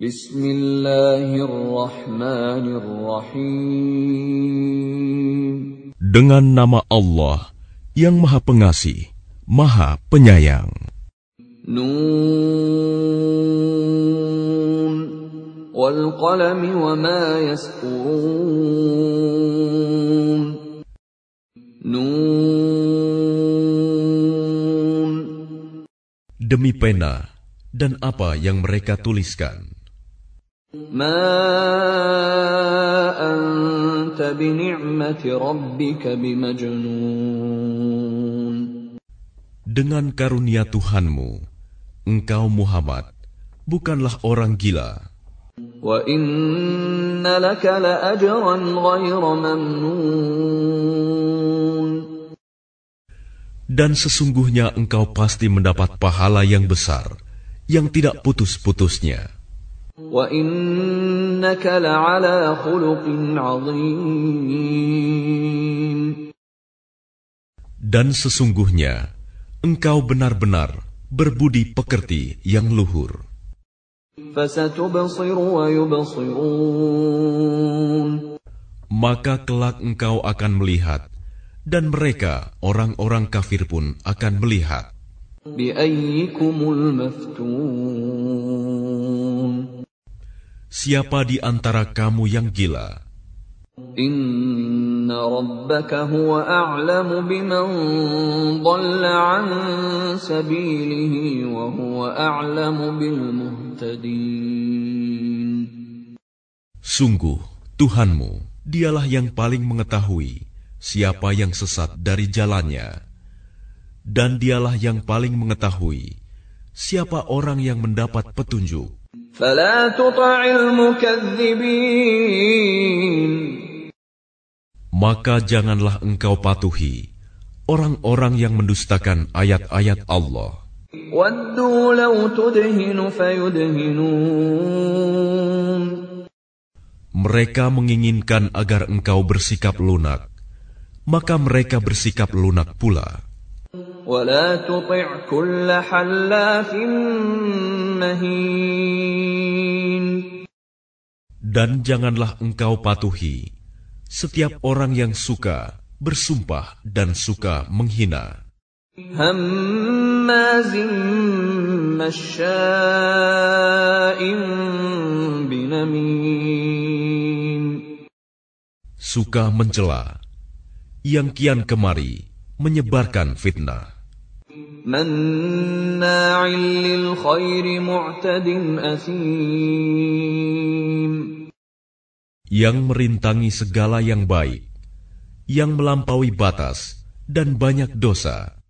Bismillahirrahmanirrahim. Dengan nama Allah yang Maha Pengasih, Maha Penyayang. Nun wal qalami wa ma yasturun. Nun Demi pena dan apa yang mereka tuliskan. ما أنت بنعمة ربك بمجنون Dengan karunia Tuhanmu, engkau Muhammad bukanlah orang gila. وإن لك لأجرا غير ممنون Dan sesungguhnya engkau pasti mendapat pahala yang besar, yang tidak putus-putusnya. Dan sesungguhnya engkau benar-benar berbudi pekerti yang luhur. Maka kelak engkau akan melihat, dan mereka, orang-orang kafir pun akan melihat. Siapa di antara kamu yang gila? Inna rabbaka huwa a'lamu biman dhalla bil muhtadin. Sungguh, Tuhanmu, dialah yang paling mengetahui siapa yang sesat dari jalannya. Dan dialah yang paling mengetahui siapa orang yang mendapat petunjuk. Maka janganlah engkau patuhi orang-orang yang mendustakan ayat-ayat Allah. Mereka menginginkan agar engkau bersikap lunak, maka mereka bersikap lunak pula. ولا تطع كل حلاف مهين Dan janganlah engkau patuhi setiap orang yang suka bersumpah dan suka menghina, هماز مشاء بنميم suka mencela, yang kian kemari menyebarkan fitnah. Yang merintangi segala yang baik, yang melampaui batas dan banyak dosa.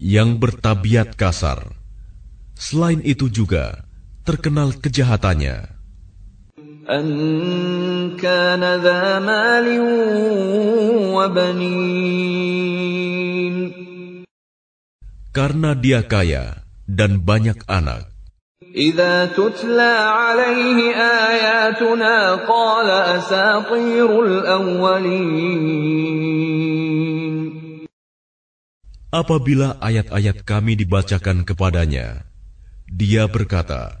Yang bertabiat kasar. Selain itu juga terkenal kejahatannya. أن كان ذا مال وبنين karena dia kaya dan banyak anak. إذا تتلى عليه آياتنا قال أساطير الأولين Apabila ayat-ayat kami dibacakan kepadanya, dia berkata,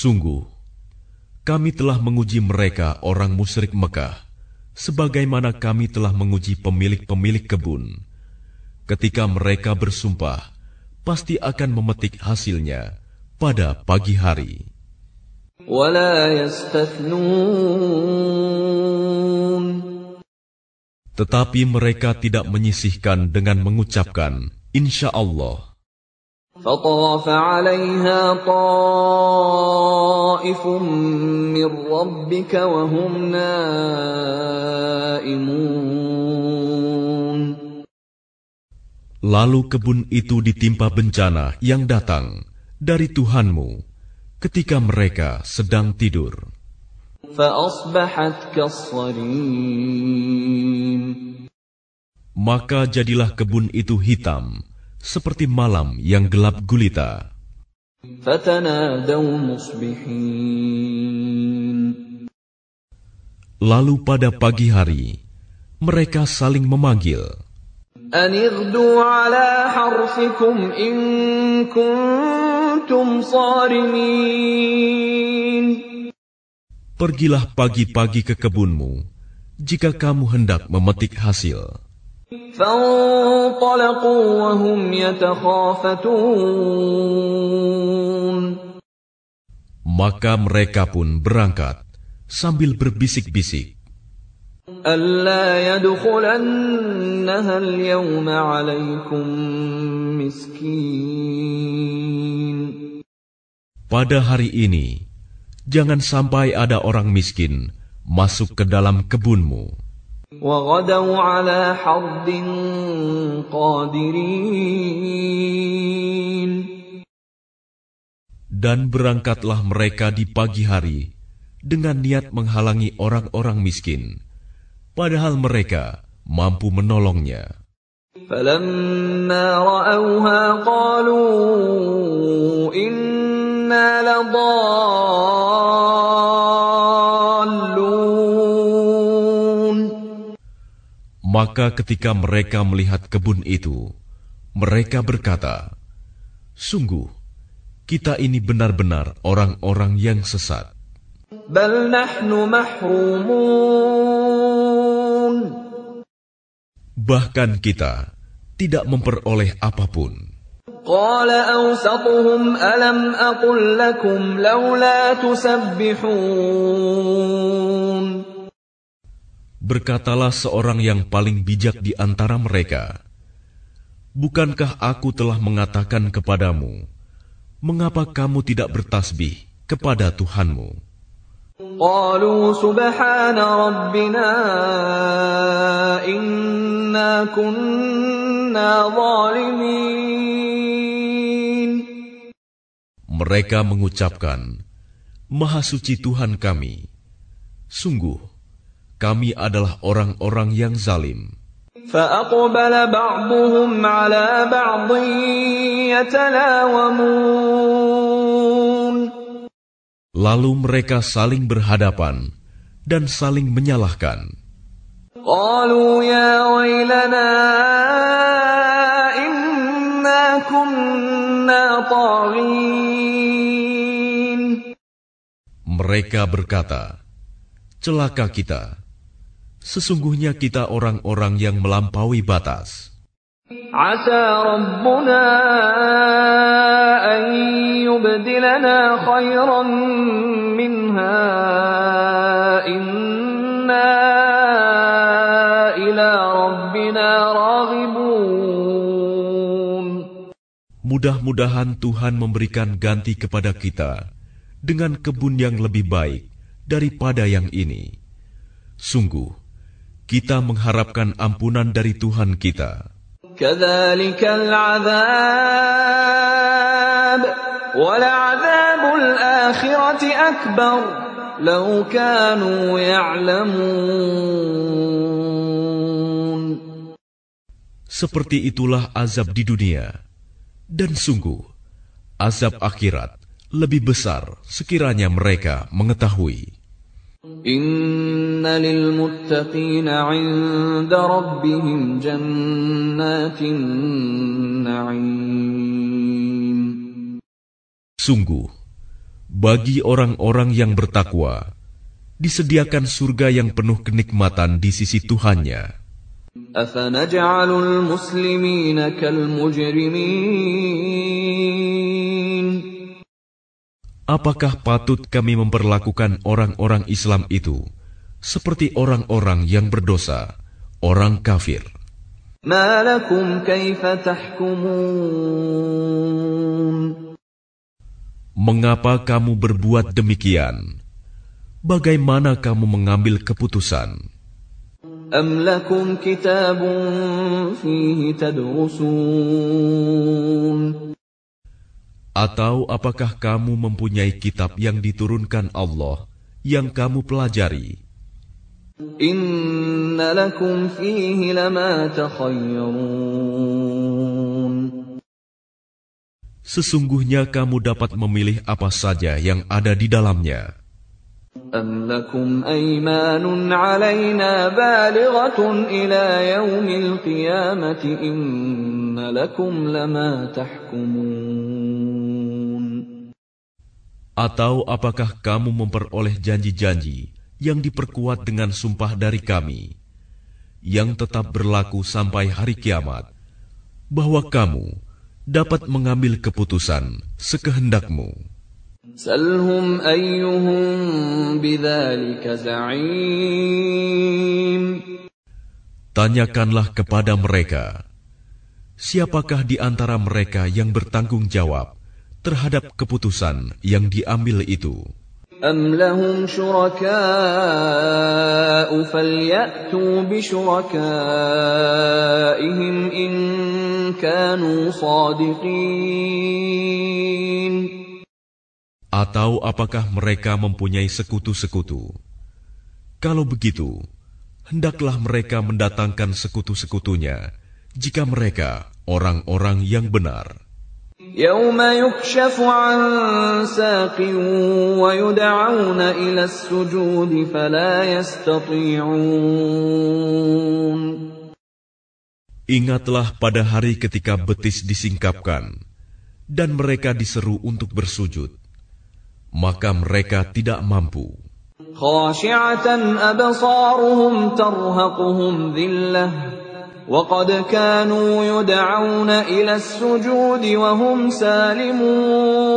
Sungguh, kami telah menguji mereka orang musyrik Mekah, sebagaimana kami telah menguji pemilik-pemilik kebun. Ketika mereka bersumpah, pasti akan memetik hasilnya pada pagi hari. Tetapi mereka tidak menyisihkan dengan mengucapkan, Insya Allah. فطاف عليها طائف من ربك وهم نائمون Lalu kebun itu ditimpa bencana yang datang dari Tuhanmu ketika mereka sedang tidur. فأصبحت كالصريم Maka jadilah kebun itu hitam, seperti malam yang gelap gulita. Lalu pada pagi hari, mereka saling memanggil. Pergilah pagi-pagi ke kebunmu, jika kamu hendak memetik hasil. فانطلقوا وهم يتخافتون Maka mereka pun berangkat sambil berbisik-bisik. ألا يدخلنها اليوم عليكم مسكين Pada hari ini, jangan sampai ada orang miskin masuk ke dalam kebunmu. وغدوا على حرد قادرين Dan berangkatlah mereka di pagi hari dengan niat menghalangi orang-orang miskin, padahal mereka mampu menolongnya. فلما رأوها قالوا إنا لضالون Maka ketika mereka melihat kebun itu, mereka berkata, Sungguh, kita ini benar-benar orang-orang yang sesat. Bahkan kita tidak memperoleh apa pun. Berkatalah seorang yang paling bijak di antara mereka, "Bukankah aku telah mengatakan kepadamu, mengapa kamu tidak bertasbih kepada Tuhanmu?" قالوا سبحان ربنا إنا كنا ظالمين Mereka mengucapkan, "Maha suci Tuhan kami, sungguh kami adalah orang-orang yang zalim." فأقبل بعضهم على بعض يتلاومون Lalu mereka saling berhadapan dan saling menyalahkan. قالوا يا ويلنا إنا كنا طاغين Mereka berkata, "Celaka kita! Sesungguhnya kita orang-orang yang melampaui batas. Asa Rabbuna an yubdilana khairan minha inna ila Rabbina raghibun. Mudah-mudahan Tuhan memberikan ganti kepada kita dengan kebun yang lebih baik daripada yang ini. Sungguh, kita mengharapkan ampunan dari Tuhan kita. Seperti itulah azab di dunia, dan sungguh azab akhirat lebih besar sekiranya mereka mengetahui. إن للمتقين عند ربهم جنات النعيم Sungguh, bagi orang-orang yang bertakwa, disediakan surga yang penuh kenikmatan di sisi Tuhannya. أفنجعل المسلمين كالمجرمين Apakah patut kami memperlakukan orang-orang Islam itu seperti orang-orang yang berdosa, orang kafir? ما لكم كيف تحكمون Mengapa kamu berbuat demikian? Bagaimana kamu mengambil keputusan? أم لكم كتاب فيه تدرسون Atau apakah kamu mempunyai kitab yang diturunkan Allah yang kamu pelajari? Inna lakum fihi lama takhayyarun. Sesungguhnya kamu dapat memilih apa saja yang ada di dalamnya. Am lakum aymanun alaina balighatun ila yaumil qiyamati inna lakum lama tahkumun. Atau apakah kamu memperoleh janji-janji yang diperkuat dengan sumpah dari kami, yang tetap berlaku sampai hari kiamat, bahwa kamu dapat mengambil keputusan sekehendakmu? Salhum ayyuhum za'im. Tanyakanlah kepada mereka, siapakah di antara mereka yang bertanggung jawab terhadap keputusan yang diambil itu? أم لهم شركاء فليأتوا بشركائهم إن كانوا صادقين Atau apakah mereka mempunyai sekutu-sekutu? Kalau begitu, hendaklah mereka mendatangkan sekutu-sekutunya jika mereka orang-orang yang benar. يوم يكشف عن ساق ويدعون إلى السجود فلا يستطيعون Ingatlah pada hari ketika betis disingkapkan dan mereka diseru untuk bersujud, maka mereka tidak mampu. خاشعة أبصارهم ترهقهم ذلة وقد كانوا يدعون إلى السجود وهم سالمون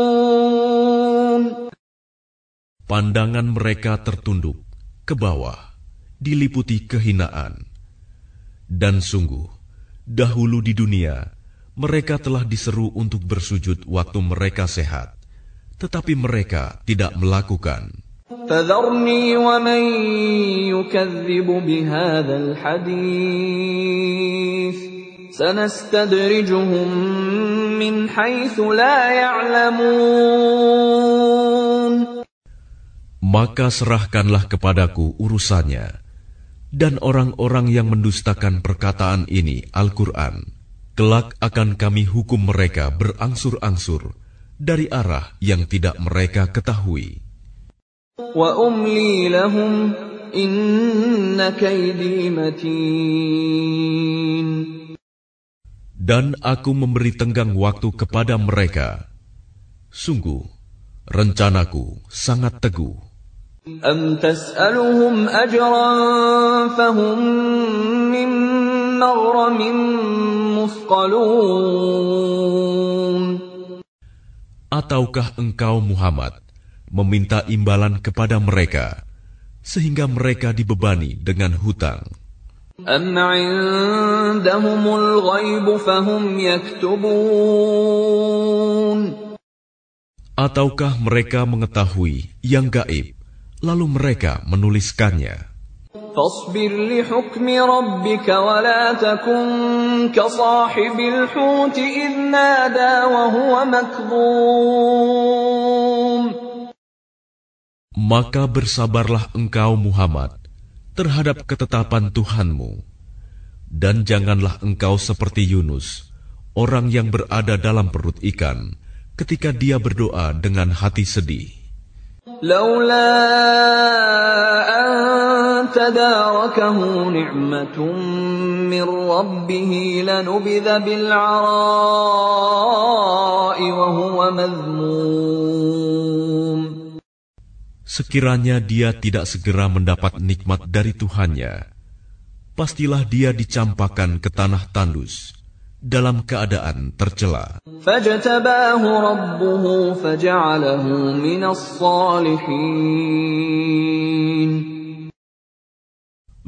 Pandangan mereka tertunduk ke bawah, diliputi kehinaan. Dan sungguh, dahulu di dunia, mereka telah diseru untuk bersujud waktu mereka sehat, tetapi mereka tidak melakukan. فذرني ومن يكذب بهذا الحديث سنستدرجهم من حيث لا يعلمون Maka serahkanlah kepadaku urusannya, dan orang-orang yang mendustakan perkataan ini, Al-Quran, kelak akan kami hukum mereka berangsur-angsur dari arah yang tidak mereka ketahui. وأملي لهم إن كيدي متين Dan aku memberi tenggang waktu kepada mereka. Sungguh, rencanaku sangat teguh. أم تسألهم أجرا فهم من مغرم مثقلون Ataukah engkau Muhammad meminta imbalan kepada mereka, sehingga mereka dibebani dengan hutang? أم عندهم الغيب فهم يكتبون Ataukah mereka mengetahui yang gaib, lalu mereka menuliskannya? فاصبر لحكم ربك ولا تكن كصاحب الحوت إذ نادى وهو مكظوم Maka bersabarlah engkau Muhammad terhadap ketetapan Tuhanmu. Dan janganlah engkau seperti Yunus, orang yang berada dalam perut ikan, ketika dia berdoa dengan hati sedih. لولا أن تداركه نعمة من ربه لنبذ بالعراء وهو مذموم Sekiranya dia tidak segera mendapat nikmat dari Tuhannya, pastilah dia dicampakkan ke tanah tandus dalam keadaan tercela.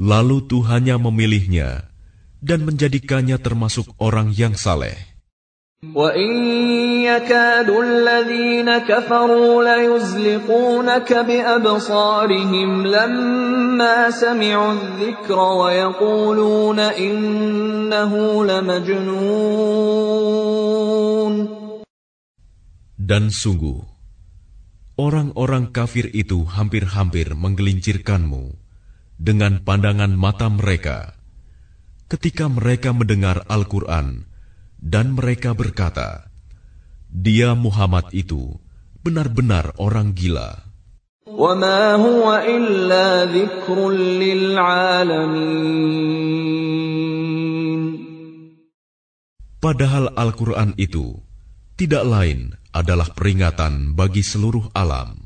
Lalu Tuhannya memilihnya dan menjadikannya termasuk orang yang saleh. وَإِن يَكَادُ الَّذِينَ كَفَرُوا لَيُزْلِقُونَكَ بِأَبْصَارِهِمْ لَمَّا سَمِعُوا الذِّكْرَ وَيَقُولُونَ إِنَّهُ لَمَجْنُونٌ Dan sungguh, orang-orang kafir itu hampir-hampir menggelincirkanmu dengan pandangan mata mereka ketika mereka mendengar Al-Quran Dan mereka berkata, Dia Muhammad itu benar-benar orang gila. Padahal Al-Quran itu tidak lain adalah peringatan bagi seluruh alam.